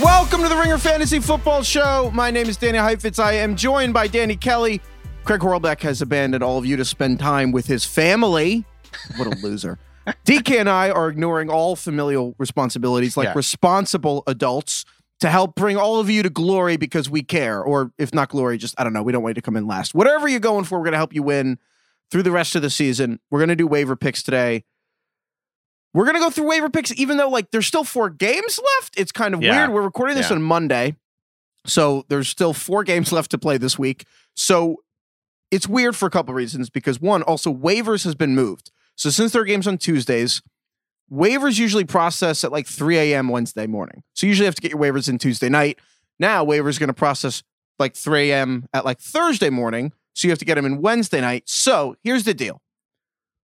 Welcome to the Ringer Fantasy Football Show. My name is Danny Heifetz. I am joined by Danny Kelly. Craig Horlbeck has abandoned all of you to spend time with his family. What a loser. DK and I are ignoring all familial responsibilities like yeah. responsible adults to help bring all of you to glory because we care. Or if not glory, just, I don't know, we don't want you to come in last. Whatever you're going for, we're going to help you win through the rest of the season. We're going to do waiver picks today. We're gonna go through waiver picks, even though like there's still four games left. It's kind of yeah. weird. We're recording this yeah. on Monday, so there's still four games left to play this week. So it's weird for a couple reasons. Because one, also waivers has been moved. So since there are games on Tuesdays, waivers usually process at like 3 a.m. Wednesday morning. So you usually have to get your waivers in Tuesday night. Now waivers going to process like 3 a.m. at like Thursday morning. So you have to get them in Wednesday night. So here's the deal.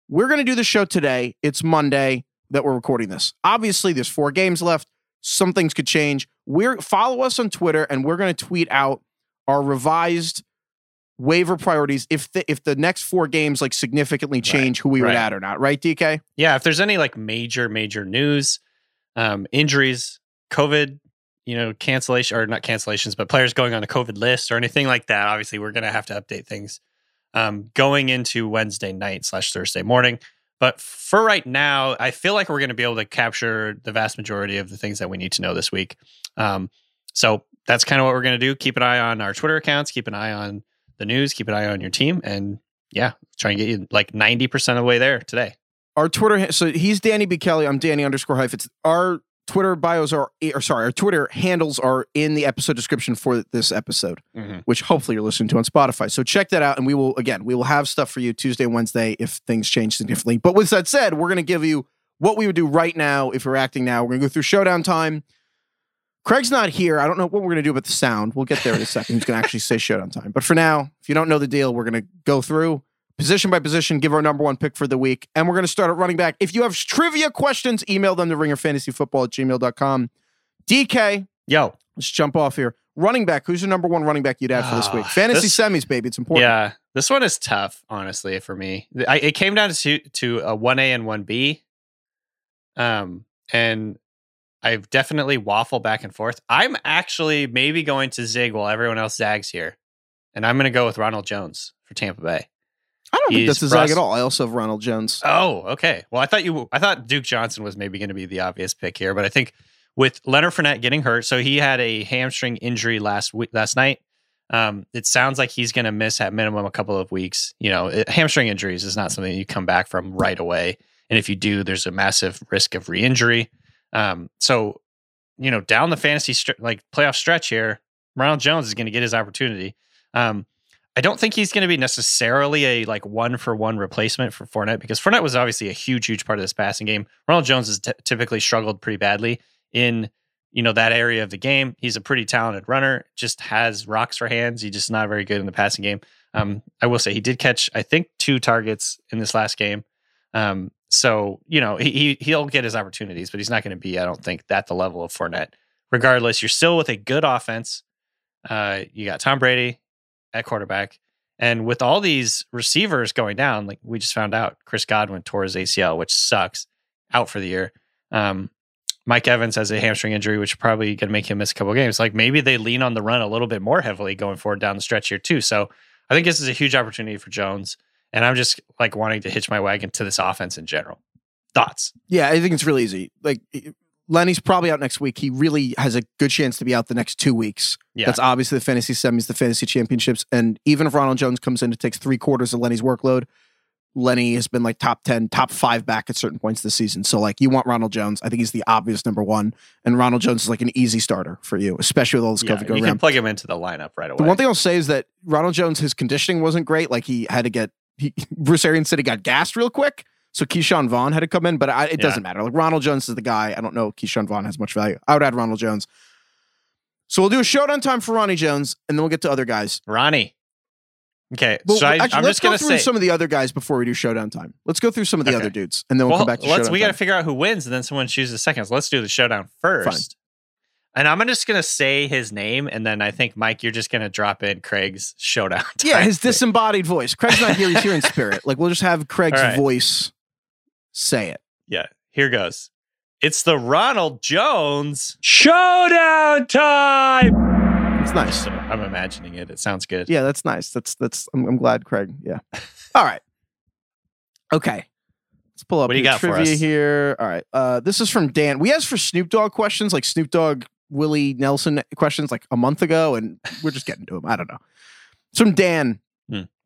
We're going to do the show today. It's Monday that we're recording this. Obviously, there's four games left. Some things could change. We're follow us on Twitter, and we're going to tweet out our revised waiver priorities if the if the next four games like significantly change right, who we right. would add or not. Right, DK? Yeah. If there's any like major major news, um, injuries, COVID, you know, cancellation or not cancellations, but players going on the COVID list or anything like that. Obviously, we're going to have to update things um, going into Wednesday night slash Thursday morning. But for right now, I feel like we're going to be able to capture the vast majority of the things that we need to know this week. Um, so that's kind of what we're going to do. Keep an eye on our Twitter accounts, keep an eye on the news, keep an eye on your team, and yeah, try and get you like 90% of the way there today. Our Twitter, so he's Danny B. Kelly. I'm Danny underscore Heifetz. Our Twitter bios are, or sorry, our Twitter handles are in the episode description for this episode, mm-hmm. which hopefully you're listening to on Spotify. So check that out, and we will again we will have stuff for you Tuesday and Wednesday if things change significantly. But with that said, we're going to give you what we would do right now if we're acting now. We're going to go through showdown time. Craig's not here. I don't know what we're going to do about the sound. We'll get there in a second. He's going to actually say showdown time. But for now, if you don't know the deal, we're going to go through position by position, give our number one pick for the week. And we're going to start at running back. If you have trivia questions, email them to ringerfantasyfootball at gmail.com. DK. Yo. Let's jump off here. Running back. Who's your number one running back you'd add for this week? Ah, Fantasy this, semis, baby. It's important. Yeah. This one is tough, honestly, for me. I, it came down to to a 1A and 1B. Um, and I've definitely waffled back and forth. I'm actually maybe going to zig while everyone else zags here. And I'm going to go with Ronald Jones for Tampa Bay. I don't think that's a zag at all. I also have Ronald Jones. Oh, okay. Well, I thought you. I thought Duke Johnson was maybe going to be the obvious pick here, but I think with Leonard Fournette getting hurt, so he had a hamstring injury last week, last night. Um, it sounds like he's going to miss at minimum a couple of weeks. You know, it, hamstring injuries is not something you come back from right away, and if you do, there's a massive risk of re-injury. Um, so, you know, down the fantasy like playoff stretch here, Ronald Jones is going to get his opportunity. Um, I don't think he's going to be necessarily a like one for one replacement for Fournette because Fournette was obviously a huge, huge part of this passing game. Ronald Jones has t- typically struggled pretty badly in you know that area of the game. He's a pretty talented runner, just has rocks for hands. He's just not very good in the passing game. Um, I will say he did catch I think two targets in this last game. Um, so you know he, he will get his opportunities, but he's not going to be I don't think at the level of Fournette. Regardless, you're still with a good offense. Uh, you got Tom Brady, at quarterback. And with all these receivers going down, like we just found out, Chris Godwin tore his ACL, which sucks, out for the year. Um, Mike Evans has a hamstring injury, which probably going to make him miss a couple games. Like maybe they lean on the run a little bit more heavily going forward down the stretch here too. So I think this is a huge opportunity for Jones, and I'm just like wanting to hitch my wagon to this offense in general. Thoughts? Yeah, I think it's really easy. Like Lenny's probably out next week. He really has a good chance to be out the next two weeks. Yeah. That's obviously the fantasy semis, the fantasy championships. And even if Ronald Jones comes in, it takes three quarters of Lenny's workload. Lenny has been like top 10, top five back at certain points this season. So, like, you want Ronald Jones. I think he's the obvious number one. And Ronald Jones is like an easy starter for you, especially with all this Yeah, COVID you going can plug him into the lineup right away. The one thing I'll say is that Ronald Jones, his conditioning wasn't great. Like, he had to get, he, Bruce Arians said he got gassed real quick. So Ke'Shawn Vaughn had to come in, but I, it Yeah. doesn't matter. Like Ronald Jones is the guy. I don't know if Ke'Shawn Vaughn has much value. I would add Ronald Jones. So we'll do a showdown time for Ronnie Jones, and then we'll get to other guys. Ronnie. Okay, so I, actually, I'm let's just go through say. some of the other guys before we do showdown time. Let's go through some of the Okay. other dudes, and then we'll, well, come back to let's showdown we got to figure out who wins, and then someone chooses seconds. Let's do the showdown first. And I'm just gonna say his name, and then I think Mike, you're just gonna drop in Craig's showdown. Yeah, his thing. disembodied voice. Craig's not here; he's here in spirit. Like we'll just have Craig's right. voice say it. Yeah, here goes. It's the Ronald Jones. Showdown time! It's nice. I'm imagining it. It sounds good. Yeah, that's nice. That's that's. I'm, I'm glad, Craig. Yeah. All right. Okay. Let's pull up What do you got for us? here. All right. Uh, this is from Dan. We asked for Snoop Dogg questions, like Snoop Dogg, Willie Nelson questions, like a month ago, and we're just getting to them. I don't know. It's from Dan.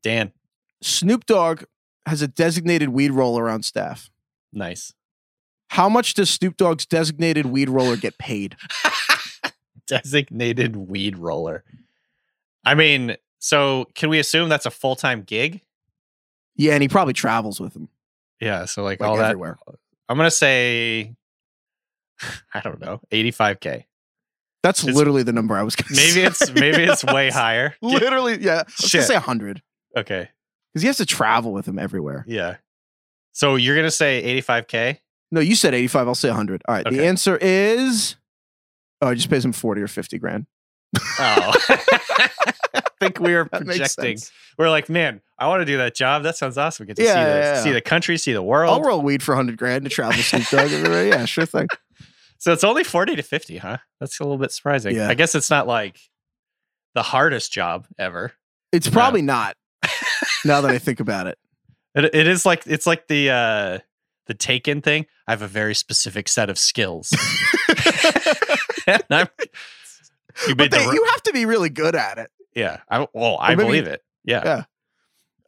Dan, Snoop Dogg has a designated weed roller on staff. Nice. How much does Snoop Dogg's designated weed roller get paid? Designated weed roller. I mean, so can we assume that's a full time gig? Yeah, and he probably travels with him Yeah. So like, like all that. I'm gonna say, I don't know, 85k. That's It's- literally the number I was. Gonna Maybe say. it's maybe it's way higher. literally. Yeah, let's Shit. just say hundred Okay. because he has to travel with him everywhere. Yeah. So you're gonna say 85k? No, you said 85. I'll say 100. All right. The answer is oh, it just pays him 40 or 50 grand. Oh. I think we were makes projecting. We're like, man, I want to do that job. That sounds awesome. We get to Yeah, see the yeah, yeah. see the country, see the world. I'll roll weed for 100 grand to travel Snoop Dogg everywhere. Yeah, sure thing. So it's only 40 to 50, huh? That's a little bit surprising. Yeah. I guess it's not like the hardest job ever. It's probably not now that I think about it. It, it is like it's like the uh the taken thing. I have a very specific set of skills. You But made the you have to be really good at it. yeah. I well, I maybe- believe it. Yeah. Yeah.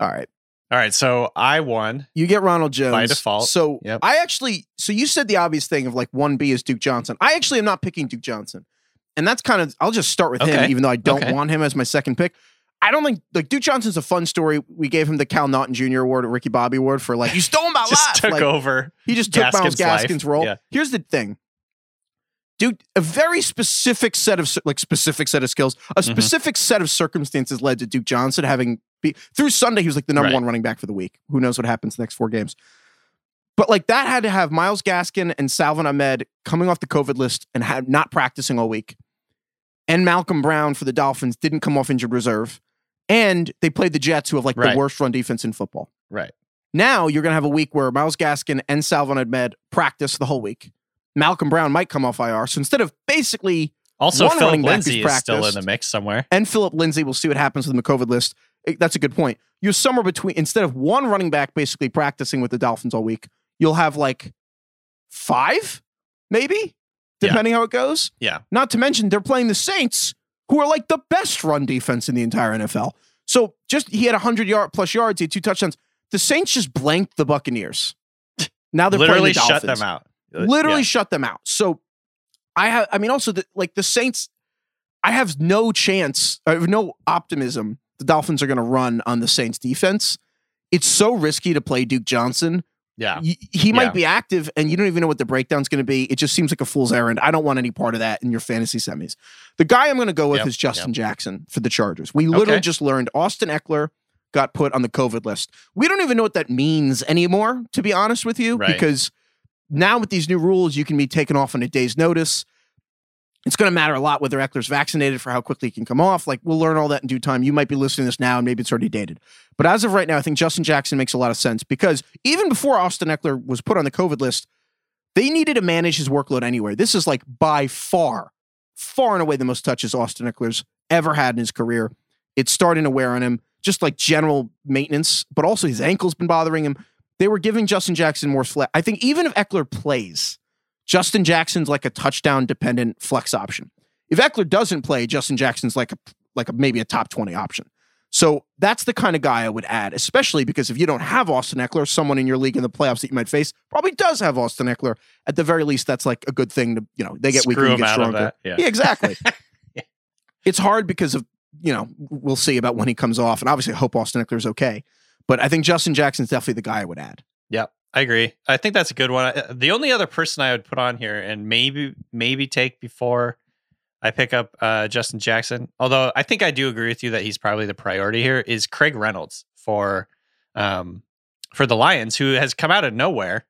All right. All right. So I won. You get Ronald Jones By default. So Yep. I actually, so you said the obvious thing of like 1B is Duke Johnson. I actually am not picking Duke Johnson. And that's kind of, I'll just start with him, even though I don't Okay. want him as my second pick. I don't think, like, Duke Johnson's a fun story. We gave him the Cal Naughton Jr. Award, or Ricky Bobby Award for like, you stole my Just life. took Like, over. He just took Myles Gaskin's life. Role. Yeah. Here's the thing. Dude, a very specific set of like specific set of skills, a Mhm. specific set of circumstances led to Duke Johnson having be through Sunday he was like the number Right. one running back for the week. Who knows what happens the next four games? But like that had to have Myles Gaskin and Salvon Ahmed coming off the COVID list and had not practicing all week. And Malcolm Brown for the Dolphins didn't come off injured reserve. And they played the Jets, who have like Right. the worst run defense in football. Right. Now you're going to have a week where Myles Gaskin and Salvon Ahmed practice the whole week. Malcolm Brown might come off IR. So instead of basically, Also, Phillip Lindsay is still in the mix somewhere. and Phillip Lindsay, we'll see what happens with the COVID list. Eh, That's a good point. You're somewhere between, instead of one running back basically practicing with the Dolphins all week, you'll have like five, maybe, Yeah. depending how it goes. Yeah. Not to mention they're playing the Saints, who are like the best run defense in the entire NFL. So just he had 100 yard plus yards, he had two touchdowns. The Saints just blanked the Buccaneers. Now they're Literally the shut them out. Uh, Literally Yeah. shut them out. So I have, I mean, also the, like the Saints, I have no chance, I have no optimism the Dolphins are going to run on the Saints defense. It's so risky to play Duke Johnson. Yeah. Y- He might be active and you don't even know what the breakdown's going to be. It just seems like a fool's errand. I don't want any part of that in your fantasy semis. The guy I'm going to go with Yep, is Justin Jackson for the Chargers. We literally Okay. just learned Austin Ekeler got put on the COVID list. We don't even know what that means anymore, to be honest with you, Right. because now with these new rules, you can be taken off on a day's notice. It's going to matter a lot whether Ekeler's vaccinated for how quickly he can come off. Like, we'll learn all that in due time. You might be listening to this now and maybe it's already dated. But as of right now, I think Justin Jackson makes a lot of sense because even before Austin Ekeler was put on the COVID list, They needed to manage his workload anywhere. This is like by far, far and away the most touches Austin Ekeler's ever had in his career. It's starting to wear on him, just like general maintenance, but also his ankle's been bothering him. They were giving Justin Jackson more flex. I think even if Ekeler plays, Justin Jackson's like a touchdown dependent flex option. If Ekeler doesn't play, Justin Jackson's like a like a, maybe a top 20 option. So that's the kind of guy I would add, especially because if you don't have Austin Ekeler, someone in your league in the playoffs that you might face probably does have Austin Ekeler. At the very least, that's like a good thing to, you know, they get Screw weaker him get out of stronger. that, yeah. exactly. It's hard because of, you know, we'll see about when he comes off. And obviously, I hope Austin Ekeler's okay. But I think Justin Jackson's definitely the guy I would add. Yep, I agree. I think that's a good one. The only other person I would put on here and maybe maybe take before I pick up uh, Justin Jackson, although I think I do agree with you that he's probably the priority here, is Craig Reynolds for um, for the Lions, who has come out of nowhere,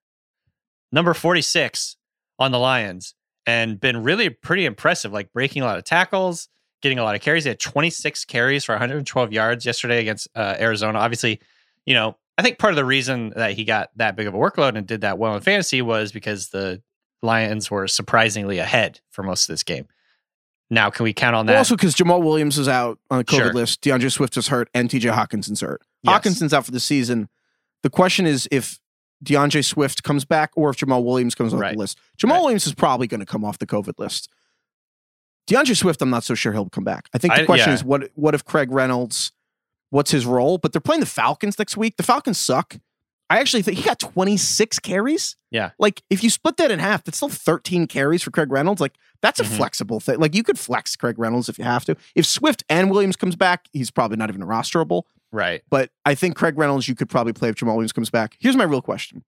number forty six on the Lions, and been really pretty impressive, like breaking a lot of tackles, getting a lot of carries. He had twenty six carries for one hundred and twelve yards yesterday against uh, Arizona. Obviously, you know, I think part of the reason that he got that big of a workload and did that well in fantasy was because the Lions were surprisingly ahead for most of this game. Now, can we count on that? Well, also because Jamaal Williams is out on the COVID Sure. list, D'Andre Swift is hurt, and TJ Hockenson's hurt. Yes. Hockenson's out for the season. The question is if D'Andre Swift comes back or if Jamaal Williams comes off Right. the list. Jamaal Right. Williams is probably going to come off the COVID list. D'Andre Swift, I'm not so sure he'll come back. I think the I- question yeah. is what what if Craig Reynolds, what's his role? But they're playing the Falcons next week. The Falcons suck. I actually think he got 26 carries. Yeah. Like if you split that in half, that's still 13 carries for Craig Reynolds. Like that's a Mhm. flexible thing. Like you could flex Craig Reynolds if you have to. If Swift and Williams comes back, he's probably not even rosterable. right. But I think Craig Reynolds, you could probably play if Jamaal Williams comes back. Here's my real question.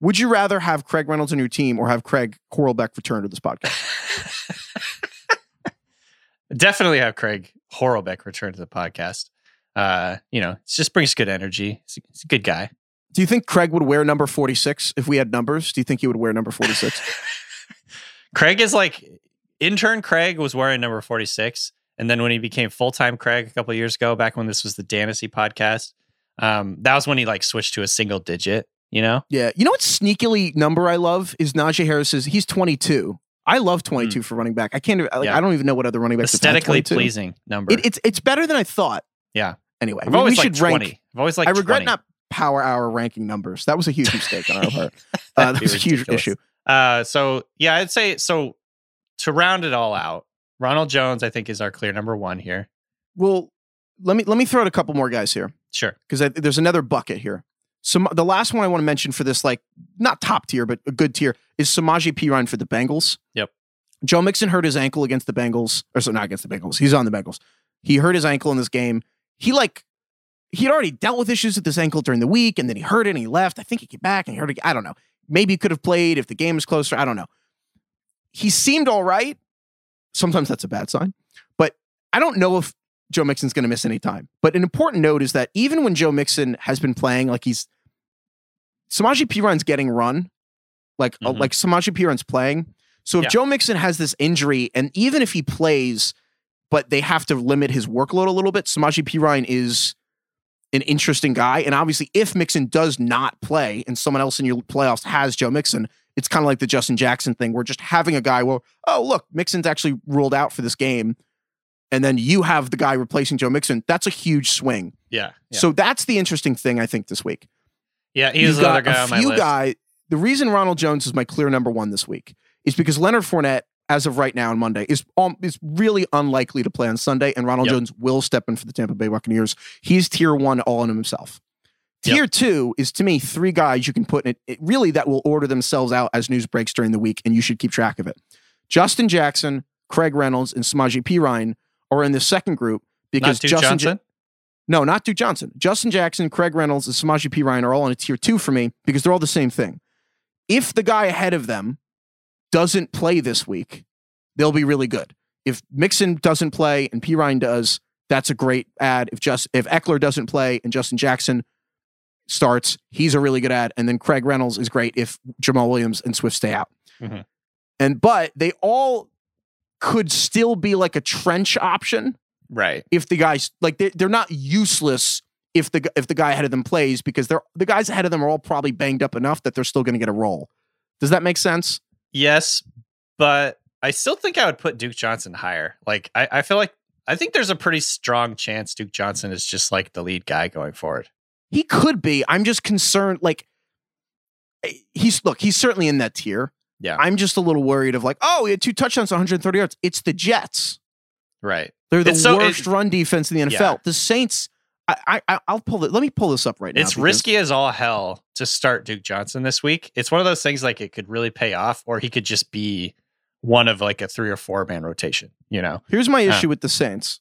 Would you rather have Craig Reynolds on your team or have Craig Horlbeck return to this podcast? Definitely have Craig Horlbeck return to the podcast. Uh, you know, it just brings good energy. He's a, he's a good guy. Do you think Craig would wear number 46 if we had numbers? Do you think he would wear number 46? Craig is like intern Craig was wearing number 46. And then when he became full time Craig a couple of years ago, back when this was the Danasy podcast, um, that was when he like switched to a single digit, you know? yeah. You know what sneakily number I love is Najee Harris's. He's 22. I love 22 for running back. I can't, like, Hmm. Yeah. I don't even know what other running back Aesthetically pleasing number. It, it's, it's better than I thought. Yeah. Anyway, I've we- always we should rank. 20. I've always liked I regret 20. not power hour ranking numbers. That was a huge mistake on our part. Uh, that was a huge ridiculous. issue. Uh, so yeah, I'd say so. To round it all out, Ronald Jones, I think, is our clear number one here. Well, let me let me throw out a couple more guys here Sure. because there's another bucket here. Some the last one I want to mention for this like not top tier but a good tier is Samaje Perine for the Bengals. Yep. Joe Mixon hurt his ankle against the Bengals, or so not against the Bengals. He's on the Bengals. He hurt his ankle in this game. He like he had already dealt with issues with his ankle during the week, and then he hurt it and he left. I think he came back and he hurt it. I don't know. Maybe he could have played if the game was closer. I don't know. He seemed all right. Sometimes that's a bad sign, but I don't know if Joe Mixon's going to miss any time. But an important note is that even when Joe Mixon has been playing, like he's Samaje Perine's getting run, like uh, Mhm. like Samaje Perine's playing. So if Yeah. Joe Mixon has this injury, and even if he plays, but they have to limit his workload a little bit, Samaje Perine is an interesting guy. And obviously, if Mixon does not play and someone else in your playoffs has Joe Mixon, it's kind of like the Justin Jackson thing. Where just having a guy where, oh, look, Mixon's actually ruled out for this game. And then you have the guy replacing Joe Mixon. That's a huge swing. Yeah. Yeah. So that's the interesting thing, I think, this week. yeah. He's You've another got guy a on my few list. guy. The reason Ronald Jones is my clear number one this week is because Leonard Fournette, as of right now on Monday, is um, is really unlikely to play on Sunday, and Ronald Yep. Jones will step in for the Tampa Bay Buccaneers. He's tier one all in himself. Yep. Tier two is to me three guys you can put in it, it really that will order themselves out as news breaks during the week, and you should keep track of it. Justin Jackson, Craig Reynolds, and Samaje Perine are in the second group because Justin Ja- no, not Duke Johnson. Justin Jackson, Craig Reynolds, and Samaje P. Ryan are all in a tier two for me because they're all the same thing. If the guy ahead of them doesn't play this week, they'll be really good. If Mixon doesn't play and Perine does, that's a great ad. If just if Ekeler doesn't play and Justin Jackson starts, he's a really good ad. And then Craig Reynolds is great if Jamaal Williams and Swift stay out. Mhm. And but they all could still be like a trench option right. if the guys like they're, they're not useless if the if the guy ahead of them plays because they're the guys ahead of them are all probably banged up enough that they're still going to get a role. Does that make sense? Yes, but I still think I would put Duke Johnson higher. Like I, I feel like I think there's a pretty strong chance Duke Johnson is just like the lead guy going forward. He could be. I'm just concerned. Like eh, he's look, he's certainly in that tier. Yeah. I'm just a little worried of like, oh, he had two touchdowns, 130 yards. It's the Jets. Right. They're the so- worst it- run defense in the NFL. Yeah. The Saints. I, I I'll pull it. Let me pull this up right now. It's because- risky as all hell to start Duke Johnson this week. It's one of those things like it could really pay off, or he could just be one of like a three or four man rotation. You know, Here's my issue with the Saints.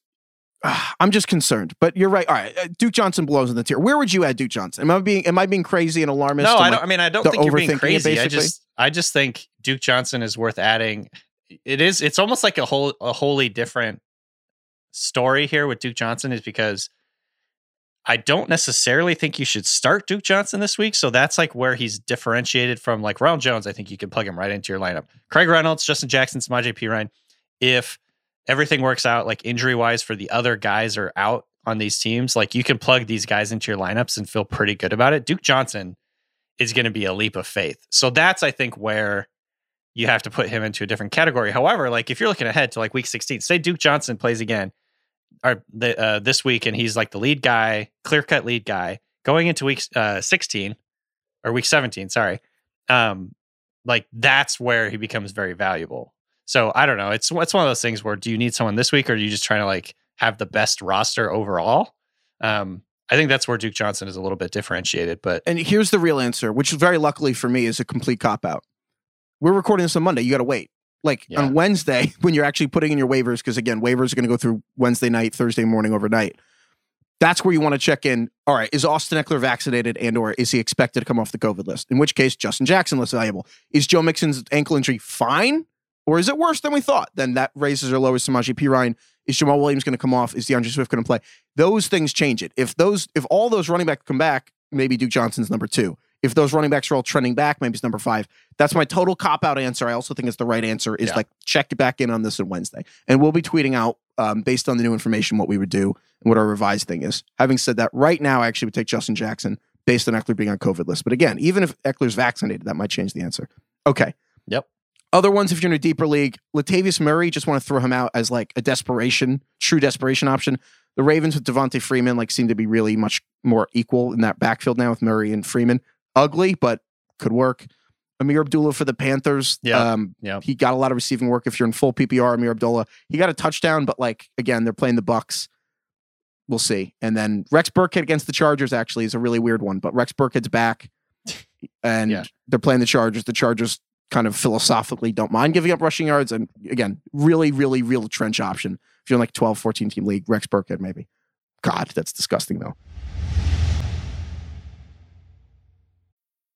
Ah, I'm just concerned, but you're right. All right, uh, Duke Johnson blows in the tier. Where would you add Duke Johnson? Am I being am I being crazy and alarmist? no, and I don't. I mean, I don't think you're being it, crazy. I just, I just think Duke Johnson is worth adding. It is. It's almost like a whole, a wholly different story here with Duke Johnson, is because I don't necessarily think you should start Duke Johnson this week. So that's like where he's differentiated from like Ronald Jones. I think you can plug him right into your lineup. Craig Reynolds, Justin Jackson, Samaje Perine. If everything works out, like injury wise for the other guys are out on these teams, like you can plug these guys into your lineups and feel pretty good about it. Duke Johnson is going to be a leap of faith. So that's, I think, where you have to put him into a different category. However, like if you're looking ahead to like week 16, say Duke Johnson plays again or the, uh, this week and he's like the lead guy, clear cut lead guy going into week uh, 16 or week 17, sorry. Um, like that's where he becomes very valuable. So I don't know. It's it's one of those things where do you need someone this week or are you just trying to like have the best roster overall? Um, I think that's where Duke Johnson is a little bit differentiated, but And here's the real answer, which very luckily for me is a complete cop out. We're recording this on Monday. You got to wait. Like Yeah. on Wednesday, when you're actually putting in your waivers, because again, waivers are going to go through Wednesday night, Thursday morning, overnight. That's where you want to check in. All right, is Austin Ekeler vaccinated and or is he expected to come off the COVID list? In which case, Justin Jackson less valuable. Is Joe Mixon's ankle injury fine? Or is it worse than we thought? Then that raises or lowers Samaje Perine. Is Jamaal Williams going to come off? Is D'Andre Swift going to play? Those things change it. If those, if all those running backs come back, maybe Duke Johnson's number two. If those running backs are all trending back, maybe it's number five. That's my total cop out answer. I also think it's the right answer. Is Yeah. like check back in on this on Wednesday, and we'll be tweeting out um, based on the new information what we would do and what our revised thing is. Having said that, right now I actually would take Justin Jackson based on Ekeler being on COVID list. But again, even if Ekeler's vaccinated, that might change the answer. Okay. Yep. Other ones, if you're in a deeper league, Latavius Murray, just want to throw him out as like a desperation, true desperation option. The Ravens with Devonta Freeman like seem to be really much more equal in that backfield now with Murray and Freeman. Ugly, but could work. Ameer Abdullah for the Panthers. Yeah. Um, yeah. he got a lot of receiving work. If you're in full PPR, Ameer Abdullah, he got a touchdown, but like again, they're playing the Bucks. We'll see. And then Rex Burkhead against the Chargers actually is a really weird one, but Rex Burkhead's back, and Yeah. they're playing the Chargers. The Chargers kind of philosophically don't mind giving up rushing yards, and again, really, really, real trench option. If you're in like 12, 14 team league, Rex Burkhead maybe. God, that's disgusting though.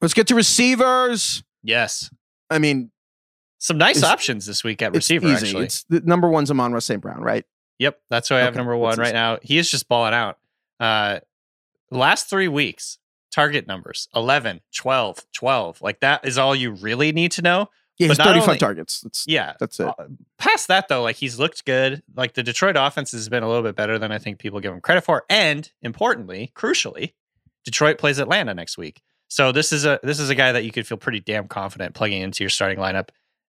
Let's get to receivers. yes, I mean, some nice options this week at receiver. easy. Actually, It's the number one's Amon-Ra St. Brown, right? Yep, that's who I have Okay, number one right now. He is just balling out. Uh last 3 weeks, target numbers 11, 12, 12. Like that is all you really need to know. Yeah, But he's 35 only- targets. That's Yeah. that's it. Uh, Past that though, like he's looked good. Like the Detroit offense has been a little bit better than I think people give him credit for. And importantly, crucially, Detroit plays Atlanta next week. So this is a this is a guy that you could feel pretty damn confident plugging into your starting lineup.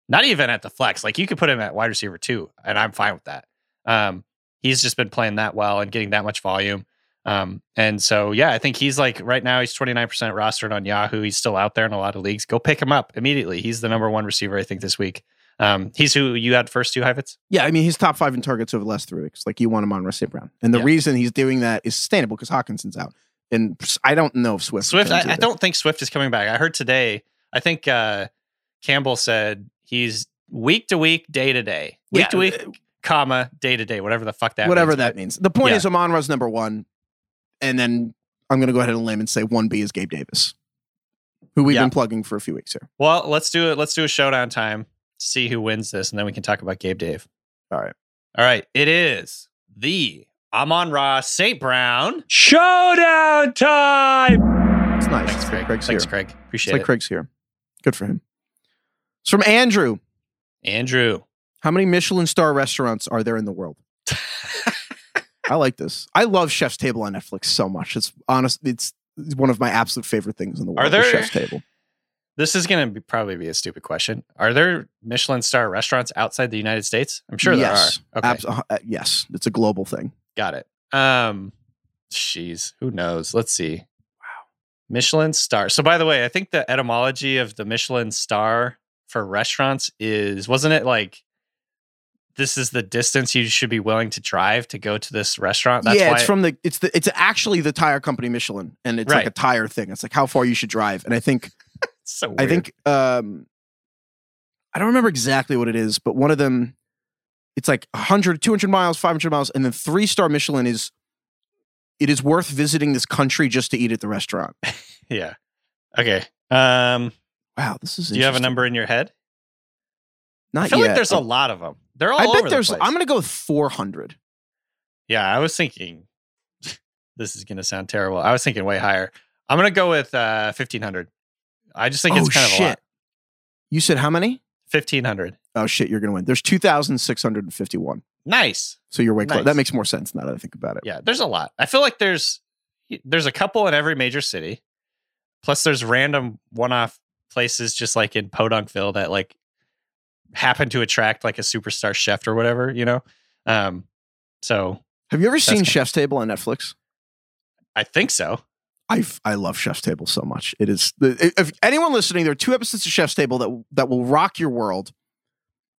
Not even at the flex. Like you could put him at wide receiver too, and I'm fine with that. Um, he's just been playing that well and getting that much volume. Um, and so yeah, I think he's like right now he's 29% rostered on Yahoo. He's still out there in a lot of leagues. Go pick him up immediately. He's the number one receiver, I think, this week. Um, he's who you had first two Heifetz? Yeah, I mean, he's top five in targets over the last three weeks. Like you want him on St. Brown. And the Yeah. reason he's doing that is sustainable because Hockenson's out. And I don't know if Swift. Swift, I, I don't think Swift is coming back. I heard today, I think uh, Campbell said he's week to week, day to day, week Yeah, to week, uh, comma, day to day, whatever the fuck that whatever means. that means. The point Yeah. is Amon Ra's number one. And then I'm going to go ahead and limb and say 1B is Gabe Davis. who we've Yeah. been plugging for a few weeks here. Well, let's do it. Let's do a showdown time. See who wins this, and then we can talk about Gabe Dave. All right. All right. It is the Amon-Ra St. Brown. Showdown time! It's nice. Thanks, It's like Craig. Craig's Thanks, here. Craig. It's Appreciate like it. Craig's here. Good for him. It's from Andrew. Andrew. How many Michelin star restaurants are there in the world? I like this. I love Chef's Table on Netflix so much. It's honest. It's one of my absolute favorite things in the world. Are the there- Chef's Table? This is going to be, probably be a stupid question. Are there Michelin star restaurants outside the United States? I'm sure yes. there are. Okay. Abs- uh, uh, yes. It's a global thing. Got it. Um, jeez, who knows? Let's see. Wow, Michelin star. So, by the way, I think the etymology of the Michelin star for restaurants is wasn't it like this is the distance you should be willing to drive to go to this restaurant? That's yeah, it's from the it's the it's actually the tire company Michelin, and it's like a tire thing. It's like how far you should drive, and I think so weird. I think um I don't remember exactly what it is, but one of them it's like 100, 200 miles, 500 miles, and then three star Michelin is it is worth visiting this country just to eat at the restaurant. yeah. Okay. Um, Wow, this is. do you have a number in your head? Not I feel yet. like there's a lot of them. They're all I over bet the there's. place. I'm gonna go with 400. Yeah, I was thinking this is going to sound terrible. I was thinking way higher. I'm going to go with uh 1500. I just think oh it's kind of a lot. You said how many? 1500. Oh shit! You're gonna win. There's 2,651. Nice. So you're way close. That makes more sense now that I think about it. Yeah, there's a lot. I feel like there's there's a couple in every major city. Plus there's random one-off places just like in Podunkville that like happen to attract like a superstar chef or whatever, you know. Um so Have you ever seen Chef's Table on Netflix? I think so. I I love Chef's Table so much. It is if anyone listening, there are two episodes of Chef's Table that that will rock your world.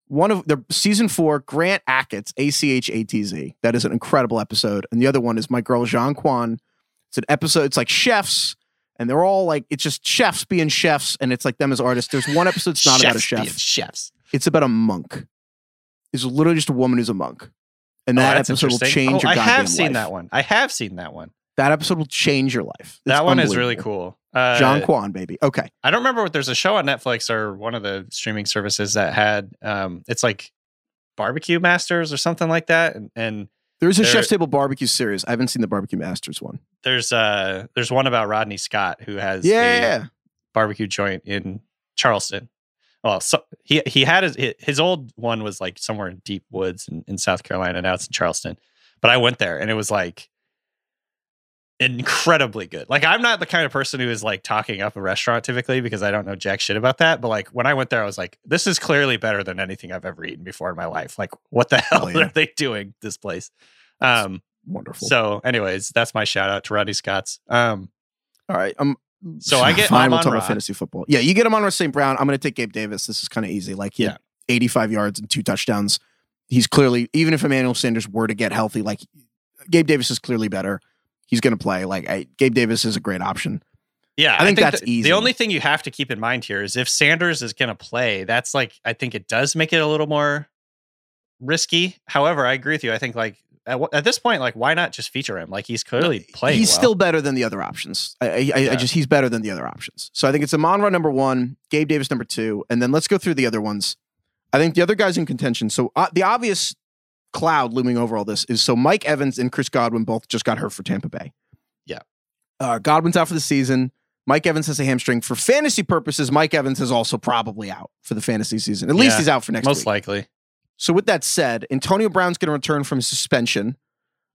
One of the season four, Grant Achatz, A C H A T Z. That is an incredible episode, and the other one is my girl Jeong Kwan. It's an episode. It's like chefs, and they're all like it's just chefs being chefs, and it's like them as artists. There's one episode that's not about a chef. Chefs. It's about a monk. It's literally just a woman who's a monk, and Oh, that that's episode will change Oh, your I have seen life. that one. I have seen that one. That episode will change your life. It's that one is really cool. Uh, Jeong Kwan, baby. Okay. I don't remember what there's a show on Netflix or one of the streaming services that had um it's like barbecue masters or something like that and, and There's a There- Chef's Table barbecue series. I haven't seen the Barbecue Masters one. there's uh there's one about Rodney Scott who has Yeah, a yeah, yeah. barbecue joint in Charleston. Well, so he he had his his old one was like somewhere in deep woods in, in South Carolina. Now it's in Charleston. But I went there and it was like incredibly good. Like I'm not the kind of person who is like talking up a restaurant typically because I don't know jack shit about that. But like when I went there, I was like, this is clearly better than anything I've ever eaten before in my life. Like what the hell Hell yeah. are they doing this place? Um Wonderful. so anyways, that's my shout out to Rodney Scott's. Um All right. Um, So I get fine. We'll Amon talk Ra. about fantasy football. Yeah, you get him on with St. Brown. I'm going to take Gabe Davis. This is kind of easy. Like yeah, 85 yards and two touchdowns. He's clearly even if Emmanuel Sanders were to get healthy, like Gabe Davis is clearly better. He's going to play. Like I, Gabe Davis is a great option. Yeah, I think that's the, easy. The only thing you have to keep in mind here is if Sanders is going to play, that's like I think it does make it a little more risky. However, I agree with you. I think like at, wh- at this point, like why not just feature him? Like he's clearly playing. He's well. still better than the other options. I, I, I- I just he's better than the other options. So I think it's Amon Ra number one, Gabe Davis number two, and then let's go through the other ones. I think the other guys in contention. So uh, the obvious cloud looming over all this is so Mike Evans and Chris Godwin both just got hurt for Tampa Bay. Yeah. uh, Godwin's out for the season. Mike Evans has a hamstring. For fantasy purposes, Mike Evans is also probably out for the fantasy season. At least Yeah, he's out for next most week. likely. So with that said, Antonio Brown's going to return from suspension.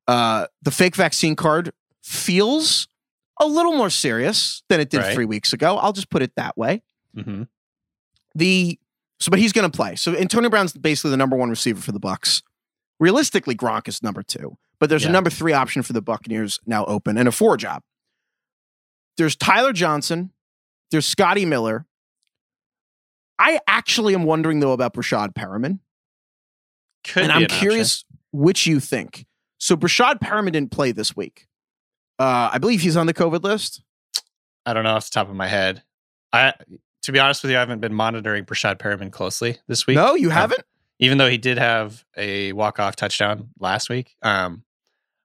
Uh, the fake vaccine card feels a little more serious than it did Right. three weeks ago. I'll just put it that way. hmm The so, but he's going to play. So Antonio Brown's basically the number one receiver for the Bucks. Realistically, Gronk is number two, but there's a number three option for the Buccaneers now open and a four job. There's Tyler Johnson. There's Scotty Miller. I actually am wondering though about Breshad Perriman Could and I'm an option. curious which you think. So Breshad Perriman didn't play this week. Uh, I believe he's on the COVID list. I don't know off the top of my head. I to be honest with you, I haven't been monitoring Breshad Perriman closely this week. No, you haven't. Even though he did have a walk off touchdown last week. Um,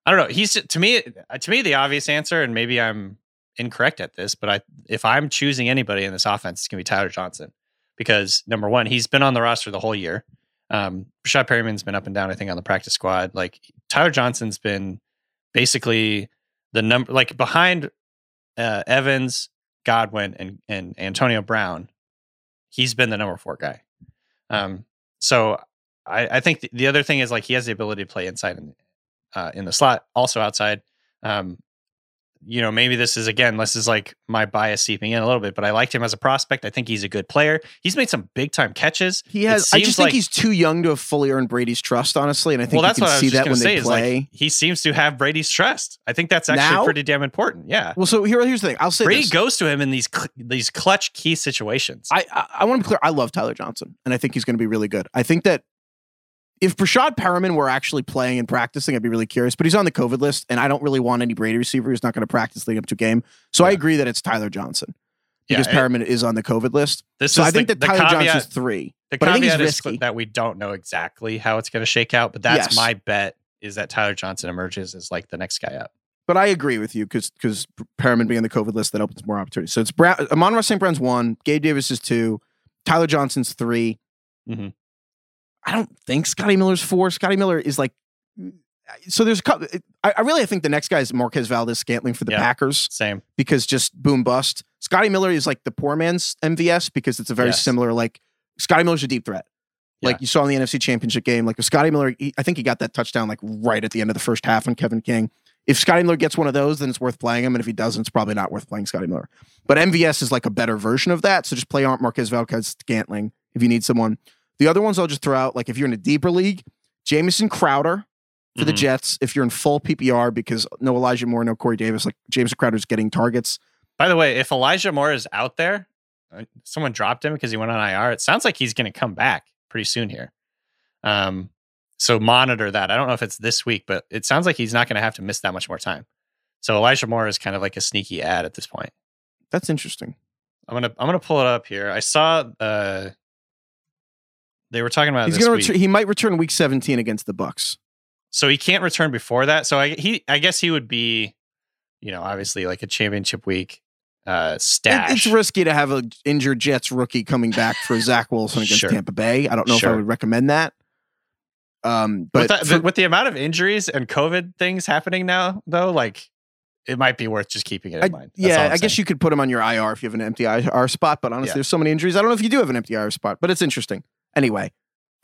I don't know. He's to me to me the obvious answer, and maybe I'm incorrect at this, but I if I'm choosing anybody in this offense, it's gonna be Tyler Johnson because number one, he's been on the roster the whole year. Um, Rashad Perriman's been up and down, I think, on the practice squad. Like Tyler Johnson's been basically the number, like behind uh, Evans, Godwin, and and Antonio Brown. He's been the number four guy. Um, so I, I think the, the other thing is like he has the ability to play inside and uh, in the slot, also outside. Um, you know, maybe this is again, this is like my bias seeping in a little bit, but I liked him as a prospect. I think he's a good player. He's made some big time catches. He has. I just think he's too young to have fully earned Brady's trust, honestly. And I think well, that's you what I see that when they play. like he seems to have Brady's trust. I think that's actually Now? pretty damn important. Yeah, well, so here, here's the thing. I'll say Brady this. goes to him in these cl- these clutch key situations. I I, I want to be clear. I love Tyler Johnson, and I think he's going to be really good. I think that if Breshad Perriman were actually playing and practicing, I'd be really curious. But he's on the COVID list, and I don't really want any Brady receiver who's not going to practice leading up to a game. So I agree that it's Tyler Johnson because it- Perriman is on the COVID list. this So is I think the, that Tyler caveat, Johnson's three. The but I think caveat is risky. that we don't know exactly how it's going to shake out, but that's Yes. my bet is that Tyler Johnson emerges as like the next guy up. But I agree with you because because Perriman being on the COVID list that opens more opportunities. So it's Brown, Amon-Ra St. Brown's one, Gabe Davis is two, Tyler Johnson's 3 Mhm. I don't think Scotty Miller's four. Scotty Miller is like so. There's a couple. I, really I think the next guy is Marquez Valdes-Scantling for the Yeah. Packers Same. because just boom bust. Scotty Miller is like the poor man's MVS because it's a very Yes. similar like Scotty Miller's a deep threat. Like Yeah. you saw in the NFC Championship game, like with Scotty Miller, he, I think he got that touchdown like right at the end of the first half on Kevin King. If Scotty Miller gets one of those, then it's worth playing him, and if he doesn't, it's probably not worth playing Scotty Miller. But MVS is like a better version of that, so just play Marquez Valdez Scantling if you need someone. The other ones I'll just throw out, like if you're in a deeper league, Jamison Crowder for the Mhm. Jets. If you're in full PPR because no Elijah Moore, no Corey Davis, like James Crowder's getting targets. By the way, if Elijah Moore is out there, uh, someone dropped him because he went on IR. It sounds like he's going to come back pretty soon here. Um, so monitor that. I don't know if it's this week, but it sounds like he's not going to have to miss that much more time. So Elijah Moore is kind of like a sneaky ad at this point. That's interesting. I'm gonna I'm gonna pull it up here. I saw uh they were talking about He's week. return. He might return week 17 against the Bucks. so he can't return before that. So I he I guess he would be, you know, obviously like a championship week uh It- stash. it's risky to have an injured Jets rookie coming back for Zach Wilson against Sure. Tampa Bay. I don't know if I would recommend that. Um, but with, that, for- with the amount of injuries and COVID things happening now, though, like it might be worth just keeping it I- in mind. That's yeah, I guess you could put him on your IR if you have an empty IR spot. But honestly, Yeah. there's so many injuries. I don't know if you do have an empty IR spot, but it's interesting. Anyway,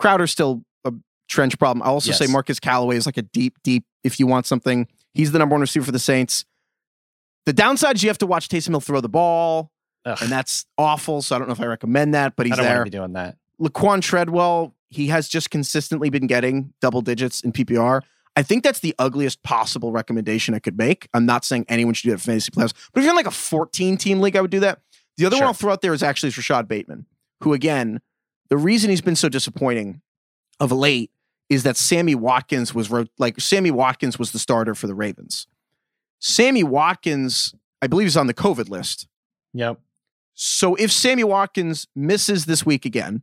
Crowder's still a trench problem. I'll also say Marquez Callaway is like a deep, deep. If you want something, he's the number one receiver for the Saints. The downside is you have to watch Taysom Hill throw the ball, Ugh, and that's awful. So I don't know if I recommend that, but I he's don't there. want to be doing that. Laquon Treadwell, he has just consistently been getting double digits in PPR. I think that's the ugliest possible recommendation I could make. I'm not saying anyone should do that for fantasy players, but if you're in like a 14 team league, I would do that. The other Sure. one I'll throw out there is actually Rashod Bateman, who again, the reason he's been so disappointing of late is that Sammy Watkins was like Sammy Watkins was the starter for the Ravens. Sammy Watkins, I believe, is on the COVID list. Yep. So if Sammy Watkins misses this week again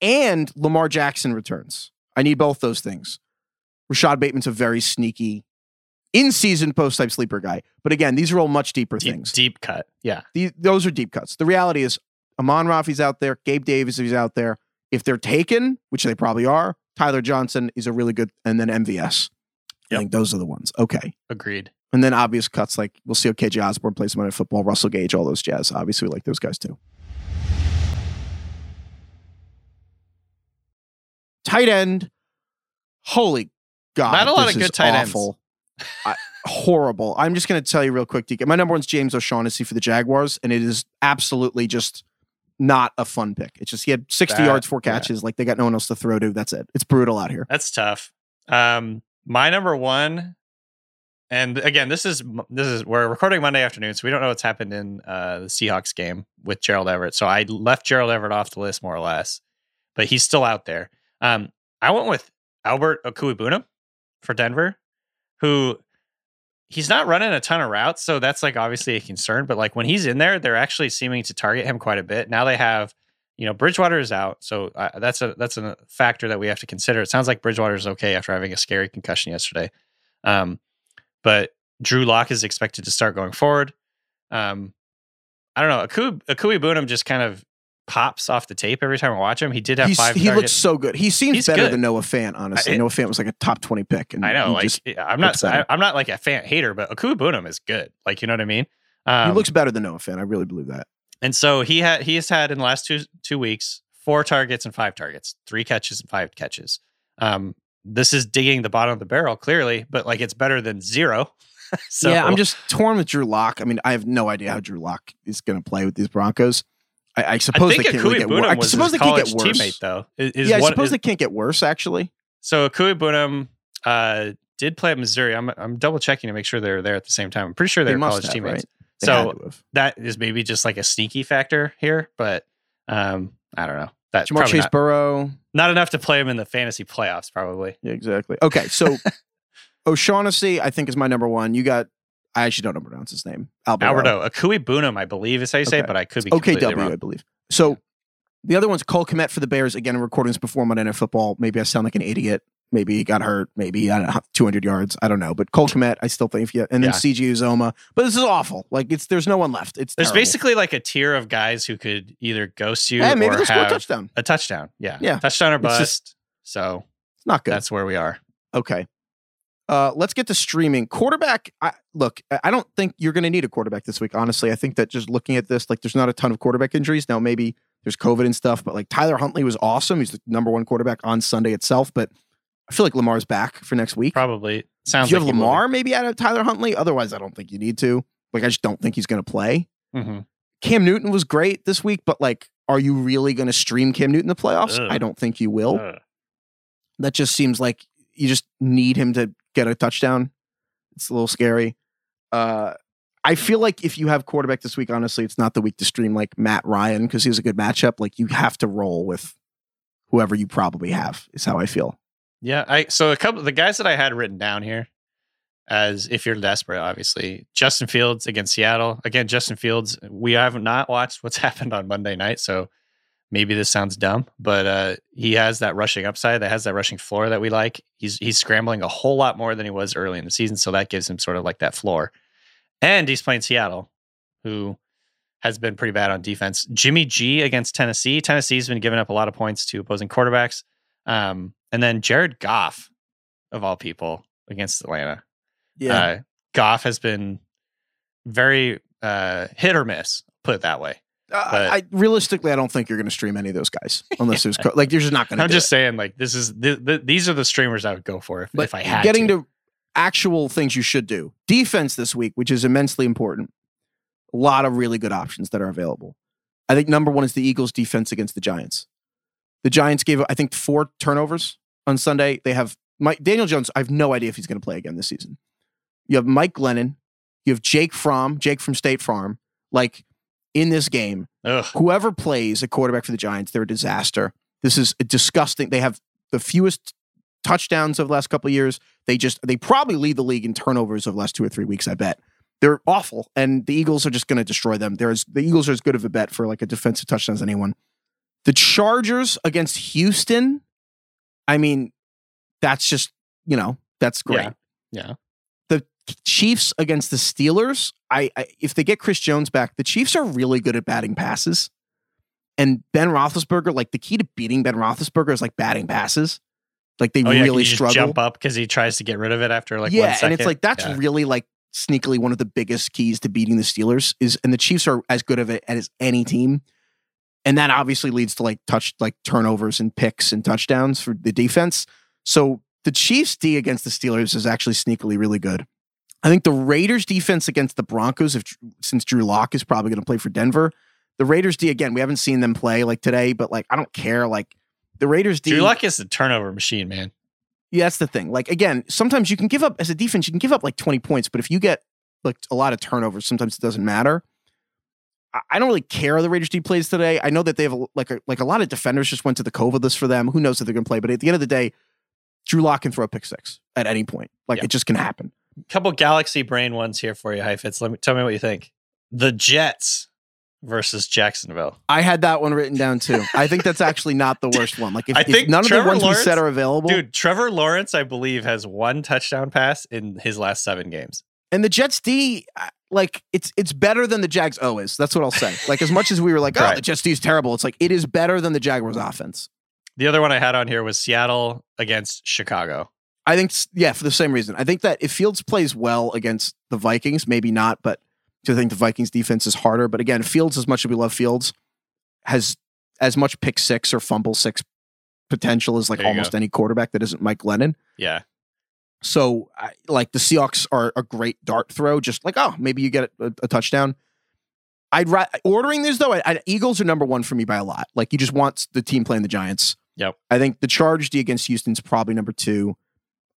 and Lamar Jackson returns, I need both those things. Rashod Bateman's a very sneaky in season post type sleeper guy. But again, these are all much deeper Deep, things. deep cut. Yeah. The- those are deep cuts. The reality is Amon Rafi's out there, Gabe Davis is out there. If they're taken, which they probably are, Tyler Johnson is a really good, and then MVS. I think those are the ones. Okay. Agreed. And then obvious cuts like we'll see how KJ Osborn plays Monday Football, Russell Gage, all those jazz. Obviously, we like those guys too. Tight end. Holy God. Not a lot of good tight ends. I, horrible. I'm just going to tell you real quick, DK. My number one's James O'Shaughnessy for the Jaguars, and it is absolutely just not a fun pick. It's just he had 60 That- yards, four yeah. catches. Like they got no one else to throw to. That's it. It's brutal out here. That's tough. Um, my number one, and again, this is this is we're recording Monday afternoon, so we don't know what's happened in uh, the Seahawks game with Gerald Everett. So I left Gerald Everett off the list more or less, but he's still out there. Um, I went with Albert Okwuegbunam for Denver, who he's not running a ton of routes, so that's like obviously a concern. But like when he's in there, they're actually seeming to target him quite a bit. Now they have, you know, Bridgewater is out, so uh, that's a that's a factor that we have to consider. It sounds like Bridgewater is okay after having a scary concussion yesterday, um, but Drew Lock is expected to start going forward. Um, I don't know. Akui Okwuegbunam just kind of pops off the tape every time I watch him. He did have He's, five. he looks so good. He seems He's better good. than Noah Fant, honestly. I- Noah Fant was like a top 20 pick. And I know. Like I'm not. I, I'm not like a fan hater, but Okwuegbunam is good. Like you know what I mean. Um, he looks better than Noah Fant. I really believe that. And so he had he has had in the last two two weeks four targets and five targets, three catches and five catches. Um, this is digging the bottom of the barrel clearly, but like it's better than zero. so yeah, I'm just torn with Drew Lock. I mean, I have no idea how Drew Lock is going to play with these Broncos. I, I I suppose think they can't really get worse. I suppose they can't get worse. teammate though. Is, is yeah, I suppose is- they can't get worse. Actually, So Okwuegbunam uh, did play at Missouri. I'm I'm double checking to make sure they're there at the same time. I'm pretty sure they they're must college have, teammates. right? They So that is maybe just like a sneaky factor here, but um, I don't know. That's Ja'Marr Chase not, Burrow. not enough to play him in the fantasy playoffs, probably. Yeah, exactly. Okay, so O'Shaughnessy, I think, is my number one. You got. I actually don't know pronounce his name. Alberto. Alberto Okwuegbunam, I believe is how you say Okay. it, but I could be OKW, I believe. So the other one's Cole Kmet for the Bears. Again, I'm recording this before Monday Night Football. Maybe I sound like an idiot. Maybe he got hurt. Maybe I don't know, 200 yards. I don't know. But Cole Kmet, I still think if you and then Yeah. C.J. Uzomah. But this is awful. Like it's there's no one left. It's There's terrible. basically like a tier of guys who could either ghost you yeah, maybe or they'll a touchdown. a touchdown. Yeah, Yeah. touchdown or bust. just- so It's not good. that's where we are. Okay. Uh, let's get to streaming. Quarterback. I, look, I don't think you're going to need a quarterback this week. Honestly, I think that just looking at this, like, there's not a ton of quarterback injuries. Now, maybe there's COVID and stuff, but like Tyler Huntley was awesome. He's the number one quarterback on Sunday itself. But I feel like Lamar's back for next week. Probably sounds. if you have like be. Lamar, maybe out of Tyler Huntley. Otherwise, I don't think you need to. Like, I just don't think he's going to play. Mhm. Cam Newton was great this week, but like, are you really going to stream Cam Newton in the playoffs? Ugh. I don't think you will Ugh. that just seems like you just need him to get a touchdown. It's a little scary. Uh, I feel like if you have quarterback this week, honestly, it's not the week to stream like Matt Ryan because he's a good matchup. Like you have to roll with whoever you probably have. Is how I feel. Yeah, I so a couple the guys that I had written down here as if you're desperate, obviously. Justin Fields against Seattle. Again, Justin Fields, we have not watched what's happened on Monday night, so maybe this sounds dumb, but uh he has that rushing upside, that has that rushing floor that we like. He's he's scrambling a whole lot more than he was early in the season, so that gives him sort of like that floor. And he's playing Seattle, who has been pretty bad on defense. Jimmy G against Tennessee. Tennessee's been giving up a lot of points to opposing quarterbacks. Um, and then Jared Goff, of all people, against Atlanta. Uh, Goff has been very uh, hit or miss, put it that way. Uh, I realistically, I don't think you're going to stream any of those guys unless there's co- like you're just not going to. I'm just saying, like, this is th- th- these are the streamers I would go for if, But if I had getting to. to actual things you should do. Defense this week, which is immensely important. A lot of really good options that are available. I think number one is the Eagles' defense against the Giants. The Giants gave, I think, four turnovers on Sunday. They have Mike Daniel Jones. I have no idea if he's going to play again this season. You have Mike Glennon. You have Jake Fromm, Jake from State Farm. Like in this game, Ugh. whoever plays a quarterback for the Giants, they're a disaster. This is a disgusting. They have the fewest touchdowns of the last couple of years. They just they probably lead the league in turnovers of the last two or three weeks. I bet they're awful, and the Eagles are just going to destroy them. There's the Eagles are as good of a bet for like a defensive touchdown as anyone. The Chargers against Houston. I mean, that's just you know that's great. Yeah. Yeah. Chiefs against the Steelers. I, I if they get Chris Jones back, the Chiefs are really good at batting passes. And Ben Roethlisberger, like the key to beating Ben Roethlisberger is like batting passes. Like they Oh, yeah, really struggle. jump up because he tries to get rid of it after like yeah, and it's like that's Yeah. really like sneakily one of the biggest keys to beating the Steelers is, and the Chiefs are as good of it as any team, and that obviously leads to like touch like turnovers and picks and touchdowns for the defense. So the Chiefs D against the Steelers is actually sneakily really good. I think the Raiders defense against the Broncos, if since Drew Lock is probably going to play for Denver, the Raiders D again, we haven't seen them play like today, but like I don't care. Like the Raiders D, Drew Luck is the turnover machine, man. yeah, that's the thing. Like again, sometimes you can give up as a defense, you can give up like 20 points, but if you get like a lot of turnovers, sometimes it doesn't matter. I- I don't really care the Raiders D plays today. I know that they have a, like a, like a lot of defenders just went to the COVID list for them. Who knows if they're going to play? But at the end of the day, Drew Lock can throw a pick six at any point. Like Yeah. it just can happen. Couple galaxy brain ones here for you, Heifetz. Let me tell me what you think. The Jets versus Jacksonville. I had that one written down too. I think that's actually not the worst one. Like if, I think none of the ones we said are available, Dude, Trevor Lawrence, I believe, has one touchdown pass in his last seven games. And the Jets D, like it's it's better than the Jags O is. That's what I'll say. Like as much as we were like, oh, Right. the Jets D is terrible. It's like it is better than the Jaguars offense. The other one I had on here was Seattle against Chicago. I think, yeah, for the same reason. I think that if Fields plays well against the Vikings, maybe not, but I think the Vikings defense is harder. But again, Fields, as much as we love Fields, has as much pick six or fumble six potential as like almost go. any quarterback that isn't Mike Glennon. Yeah. So, I, like the Seahawks are a great dart throw. Just like, oh, maybe you get a, a touchdown. I'd ra- ordering these though. I, I, Eagles are number one for me by a lot. Like you just want the team playing the Giants. Yep. I think the Chargers D against Houston's probably number two.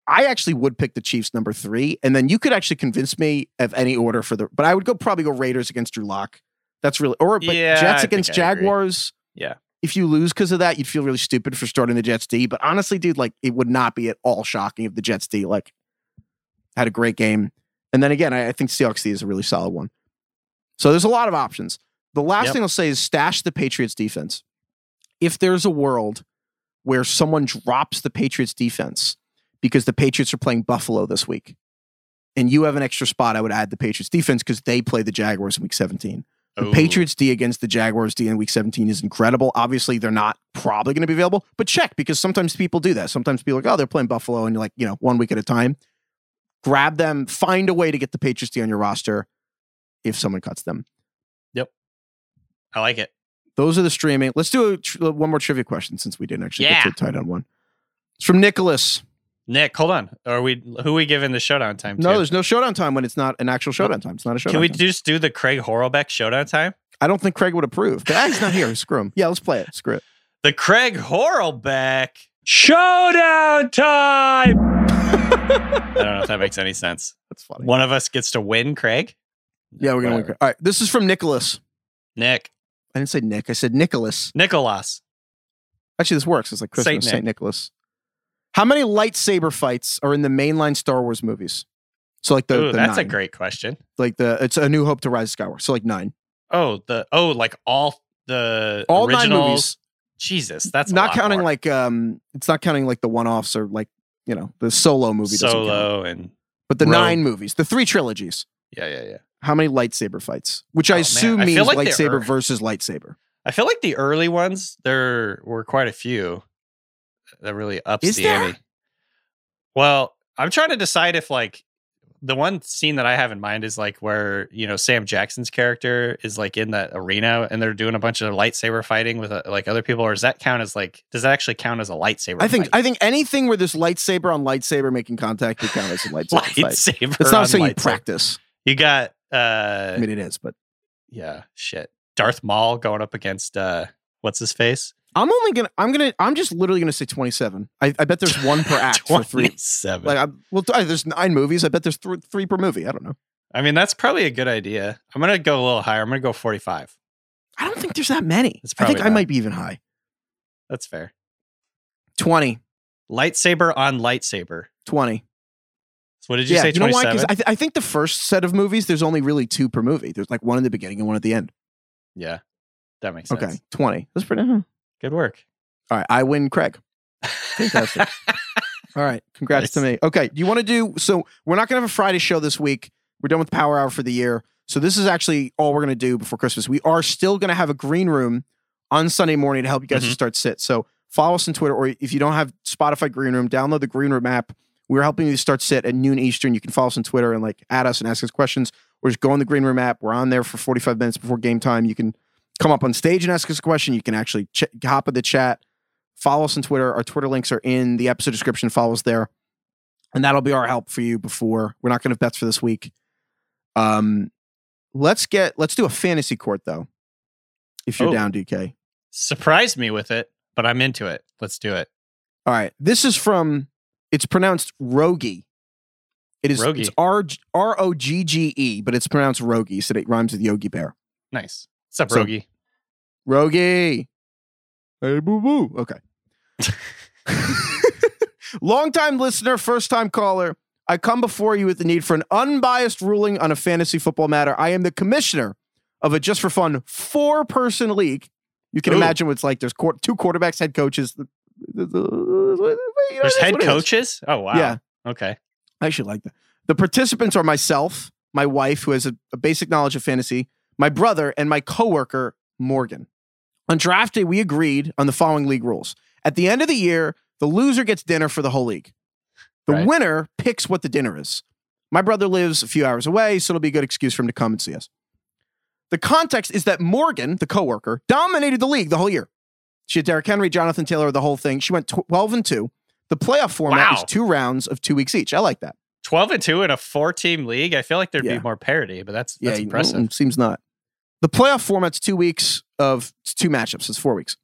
I actually would pick the Chiefs number three, and then you could actually convince me of any order for the. But I would go probably go Raiders against Drew Lock. That's really or but Yeah, Jets think against Jaguars. Yeah. If you lose because of that, you'd feel really stupid for starting the Jets D. But honestly, dude, like it would not be at all shocking if the Jets D like had a great game. And then again, I, I think Seahawks D is a really solid one. So there's a lot of options. The last Yep. thing I'll say is stash the Patriots defense. If there's a world where someone drops the Patriots defense because the Patriots are playing Buffalo this week, and you have an extra spot, I would add the Patriots defense because they play the Jaguars in week 17. The Ooh. Patriots D against the Jaguars D in week 17 is incredible. Obviously, they're not probably going to be available, but check because sometimes people do that. Sometimes people are like, oh, they're playing Buffalo, and you're like, you know, one week at a time. Grab them, find a way to get the Patriots D on your roster if someone cuts them. Yep. I like it. Those are the streaming. Let's do a tr- one more trivia question since we didn't actually Yeah. get to a tight end one. It's from Nicholas. Nick, hold on. Are we who are we giving the showdown time No, to? there's no showdown time when it's not an actual showdown time. It's not a showdown Can we time. just do the Craig Horlbeck showdown time? I don't think Craig would approve. Ah, he's not here. Screw him. Yeah, let's play it. Screw it. The Craig Horlbeck. Showdown time! I don't know if that makes any sense. That's funny. One of us gets to win, Craig. Yeah, we're gonna win. Whatever. All right, this is from Nicholas. Nick. I didn't say Nick. I said Nicholas. Nicholas. Actually, this works. It's like Christmas, Saint Saint, Nicholas. How many lightsaber fights are in the mainline Star Wars movies? So like the, Ooh, the that's a great question. like the it's a New Hope to Rise of Skywalker. So like nine, Oh, the oh, like all the all originals. nine movies. Jesus, that's not counting more. like um, it's not counting like the one offs or like you know the solo movie. Solo and but the Rogue. nine movies, the three trilogies. yeah, yeah, yeah. How many lightsaber fights? Which Oh, I assume I means like lightsaber versus lightsaber. I feel like the early ones there were quite a few that really ups Is the there? ante. Well, I'm trying to decide if like the one scene that I have in mind is like where you know Sam Jackson's character is like in that arena and they're doing a bunch of lightsaber fighting with uh, like other people, or does that count as like does that actually count as a lightsaber? I think fight? I think anything where there's lightsaber on lightsaber making contact would count as a lightsaber fight. It's not saying you practice. You got uh I mean, it is, but yeah, shit. Darth Maul going up against uh what's his face? I'm only gonna. I'm gonna. I'm just literally gonna say 27. I, I bet there's one per act for three. 27. Like, I, well, th- there's nine movies. I bet there's th- three per movie. I don't know. I mean, that's probably a good idea. I'm gonna go a little higher. I'm gonna go 45. I don't think there's that many. I think probably I might be even high. That's fair. 20. Lightsaber on lightsaber. 20. So what did you yeah, say? you know why? 27? Because I, th- I think the first set of movies, there's only really two per movie. There's like one in the beginning and one at the end. yeah, that makes sense. Okay, 20. That's pretty. Good work. All right, I win, Craig. Fantastic. All right, congrats to me. Okay, do you want to do? So we're not going to have a Friday show this week. We're done with Power Hour for the year. So this is actually all we're going to do before Christmas. We are still going to have a green room on Sunday morning to help you guys to Mhm. start sit. So follow us on Twitter, or if you don't have Spotify Green Room, download the Green Room app. We're helping you start sit at noon Eastern. You can follow us on Twitter and like add us and ask us questions, or just go on the Green Room app. We're on there for 45 minutes before game time. You can come up on stage and ask us a question. You can actually ch- hop in the chat. Follow us on Twitter. Our Twitter links are in the episode description. Follow us there. And that'll be our help for you before we're not going to have bets for this week. Um, let's get let's do a fantasy court though. If you're Oh. down, DK. Surprised me with it, but I'm into it. Let's do it. All right. This is from it's pronounced Rogi. It is Rogi. it's R R O G G E, but it's pronounced Rogi, so it rhymes with Yogi Bear. Nice. What's up, So- Rogi? Rogi. Hey, boo boo. Okay. Longtime listener, first time caller. I come before you with the need for an unbiased ruling on a fantasy football matter. I am the commissioner of a just for fun four person league. You can Ooh. imagine what's like. There's two quarterbacks, head coaches. You know, There's head what coaches. Oh wow. Yeah. Okay. I actually like that. The participants are myself, my wife, who has a, a basic knowledge of fantasy, my brother, and my coworker, Morgan. On draft day, we agreed on the following league rules. At the end of the year, the loser gets dinner for the whole league. The Right. winner picks what the dinner is. My brother lives a few hours away, so it'll be a good excuse for him to come and see us. The context is that Morgan, the coworker, dominated the league the whole year. She had Derrick Henry, Jonathan Taylor, the whole thing. She went 12 and 2. The playoff format Wow. is two rounds of two weeks each. I like that. 12 and 2 in a four team league. I feel like there'd Yeah. be more parity, but that's that's you- impressive. mm, seems not. The playoff format's two weeks of two matchups. It's four weeks,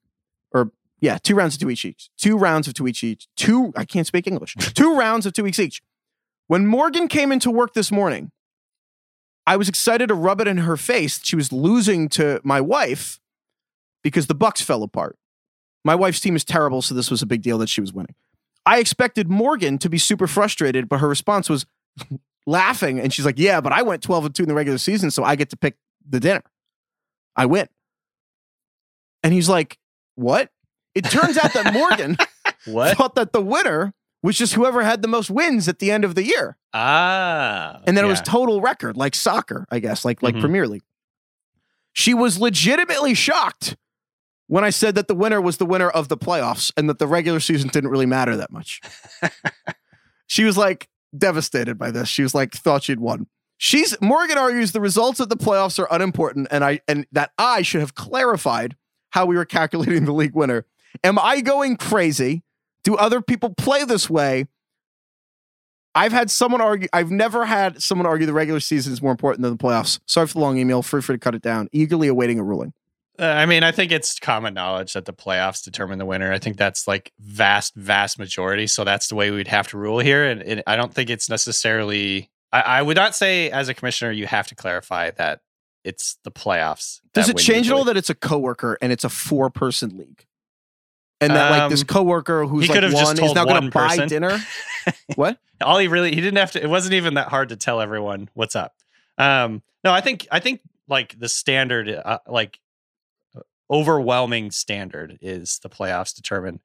or yeah, two rounds of two each each. Two rounds of two each each. Two. I can't speak English. two rounds of two weeks each. When Morgan came into work this morning, I was excited to rub it in her face. She was losing to my wife because the Bucks fell apart. My wife's team is terrible, so this was a big deal that she was winning. I expected Morgan to be super frustrated, but her response was laughing. And she's like, Yeah, but I went 12 and 2 in the regular season, so I get to pick the dinner. I win. And he's like, What? It turns out that Morgan what? thought that the winner was just whoever had the most wins at the end of the year. Ah. And then it was total record, like soccer, I guess, like like Mhm. Premier League. She was legitimately shocked when I said that the winner was the winner of the playoffs and that the regular season didn't really matter that much. she was like devastated by this. She was like thought she'd won. She's Morgan argues the results of the playoffs are unimportant and I and that I should have clarified how we were calculating the league winner. Am I going crazy? Do other people play this way? I've had someone argue. I've never had someone argue the regular season is more important than the playoffs. Sorry for the long email. Free free to cut it down. Eagerly awaiting a ruling. Uh, I mean, I think it's common knowledge that the playoffs determine the winner. I think that's like vast, vast majority. So that's the way we'd have to rule here. And, and I don't think it's necessarily. I, I would not say, as a commissioner, you have to clarify that it's the playoffs. Does it change at all that it's a coworker and it's a four person league, and that like this Um, coworker who's like one is now going to buy dinner? what? all he really he didn't have to it wasn't even that hard to tell everyone what's up um no i think i think like the standard uh, like overwhelming standard is the playoffs determine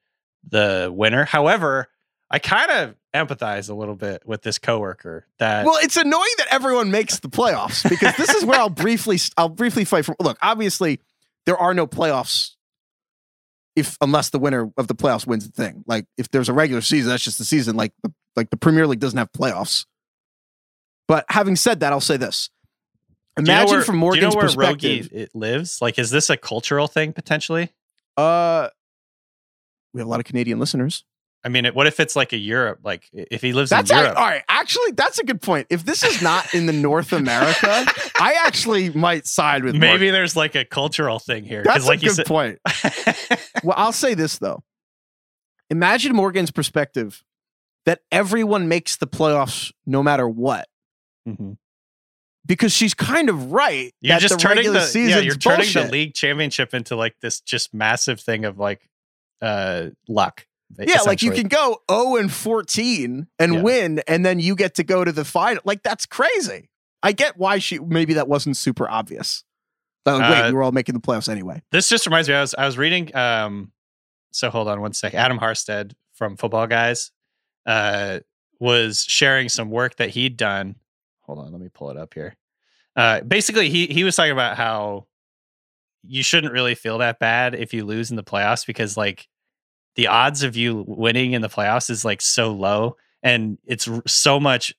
the winner however i kind of empathize a little bit with this coworker that Well, it's annoying that everyone makes the playoffs because this is where I'll briefly I'll briefly fight from. Look, obviously there are no playoffs if unless the winner of the playoffs wins the thing. Like if there's a regular season, that's just the season. Like the like the Premier League doesn't have playoffs. But having said that, I'll say this: Do you know Imagine where- from do Morgan's you know where perspective. Rogi it lives like is this a cultural thing potentially Uh, we have a lot of Canadian listeners. i mean it, what if it's like a europe like if he lives That's in europe all right. Actually, that's a good point. If this is not in the North America, I actually might side with maybe Morgan. there's like a cultural thing here That's like a good said point. Well, I'll say this though. Imagine Morgan's perspective that everyone makes the playoffs no matter what, Mhm. Because she's kind of right. You're that just the turning the yeah, you're turning the league championship into like this just massive thing of like uh luck. Yeah, like you can go 0 and 14 and Yeah. win, and then you get to go to the final. Like that's crazy. I get why she maybe that wasn't super obvious. Like, wait, Uh, we were all making the playoffs anyway. This just reminds me. I was I was reading. Um, so hold on one sec. Adam Harstad from Football Guys, uh, was sharing some work that he'd done. Hold on, let me pull it up here. Uh, basically, he he was talking about how you shouldn't really feel that bad if you lose in the playoffs because like the odds of you winning in the playoffs is like so low, and it's so much,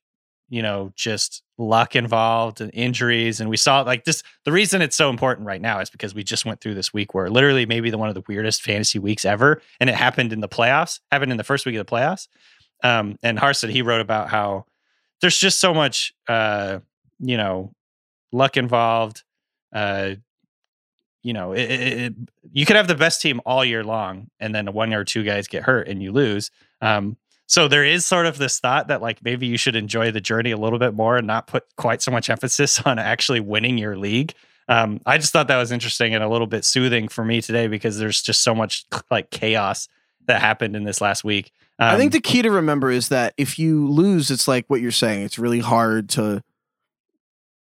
you know, just luck involved and injuries. And we saw like this. The reason it's so important right now is because we just went through this week where literally maybe the one of the weirdest fantasy weeks ever, and it happened in the playoffs. Happened in the first week of the playoffs. Um, and Harstad he wrote about how there's just so much, uh, you know, luck involved. Uh, you know, it, it, it, you could have the best team all year long, and then one or two guys get hurt and you lose. Um, so there is sort of this thought that like maybe you should enjoy the journey a little bit more and not put quite so much emphasis on actually winning your league. Um, I just thought that was interesting and a little bit soothing for me today because there's just so much like chaos that happened in this last week. Um, I think the key to remember is that if you lose, it's like what you're saying. It's really hard to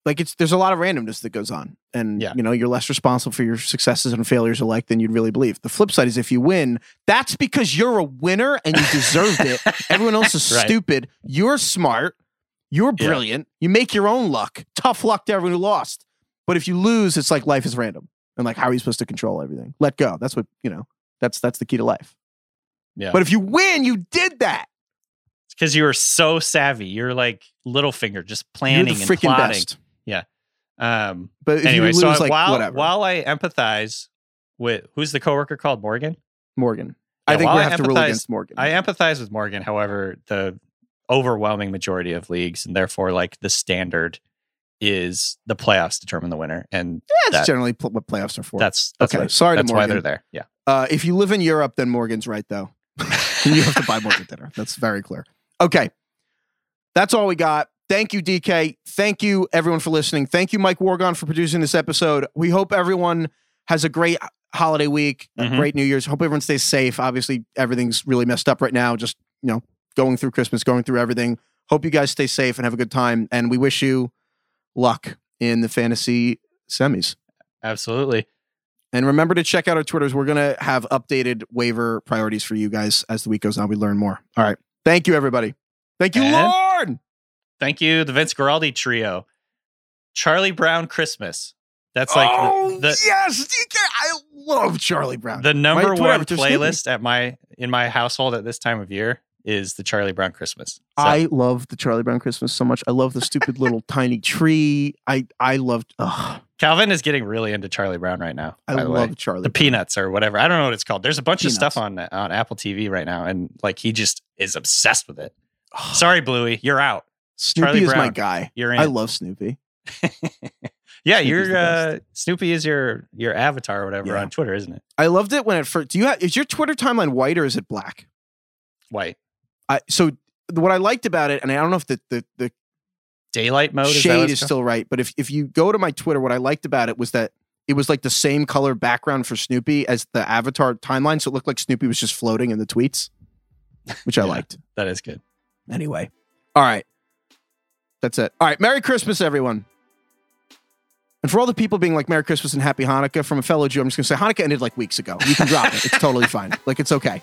like it's there's a lot of randomness that goes on. And Yeah. you know, you're less responsible for your successes and failures alike than you'd really believe. The flip side is if you win, that's because you're a winner and you deserved it. Everyone else is Right. stupid. You're smart. You're Yeah. brilliant. You make your own luck. Tough luck to everyone who lost. But if you lose, it's like life is random. And like, how are you supposed to control everything? Let go. That's what, you know, that's that's the key to life. Yeah. But if you win, you did that. It's because you were so savvy. You're like Littlefinger, just planning and plotting. best. Um, But if anyway, you lose, so like while whatever, while I empathize with who's the coworker called Morgan, Morgan. I think we have to rule against Morgan. I empathize with Morgan. However, the overwhelming majority of leagues, and therefore, like the standard, is the playoffs determine the winner, and yeah, that's that- generally pl- what playoffs are for. that's that's Okay, sorry to that's why they're there. Yeah, Uh, if you live in Europe, then Morgan's right, though. you have to buy Morgan dinner. That's very clear. Okay. That's all we got. Thank you, DK. Thank you, everyone, for listening. Thank you, Mike Wargon, for producing this episode. We hope everyone has a great holiday week, a Mhm. great New Year's. Hope everyone stays safe. Obviously, everything's really messed up right now. Just, you know, going through Christmas, going through everything. Hope you guys stay safe and have a good time. And we wish you luck in the fantasy semis. absolutely. And remember to check out our Twitters. We're going to have updated waiver priorities for you guys as the week goes on. We learn more. All right. Thank you, everybody. Thank you, And- Lord. Thank you, the Vince Guaraldi trio, Charlie Brown Christmas. That's like oh, the, the yes. DK. I love Charlie Brown. the number Right, one playlist at my in my household at this time of year is the Charlie Brown Christmas. So, I love the Charlie Brown Christmas so much. I love the stupid little tiny tree. I I loved. Ugh, Calvin is getting really into Charlie Brown right now. I by the way. love Charlie. the Peanuts or whatever. I don't know what it's called. There's a bunch of stuff on on Apple TV right now, and like he just is obsessed with it. Ugh, Sorry, Bluey, you're out. Snoopy Charlie is my guy. You're in. I love Snoopy. yeah, Snoopy's your uh, Snoopy is your your avatar or whatever Yeah. on Twitter, isn't it? I loved it when it first. Do you have? Is your Twitter timeline white or is it black? White I so what I liked about it, and I don't know if the the, the daylight mode is shade it's is still right. But if, if you go to my Twitter, what I liked about it was that it was like the same color background for Snoopy as the avatar timeline. So it looked like Snoopy was just floating in the tweets, which I Yeah. liked. that is good. Anyway. All right. That's it. All right. Merry Christmas, everyone. And for all the people being like Merry Christmas and Happy Hanukkah from a fellow Jew, I'm just going to say Hanukkah ended like weeks ago. You can drop it. It's totally fine. Like, it's okay.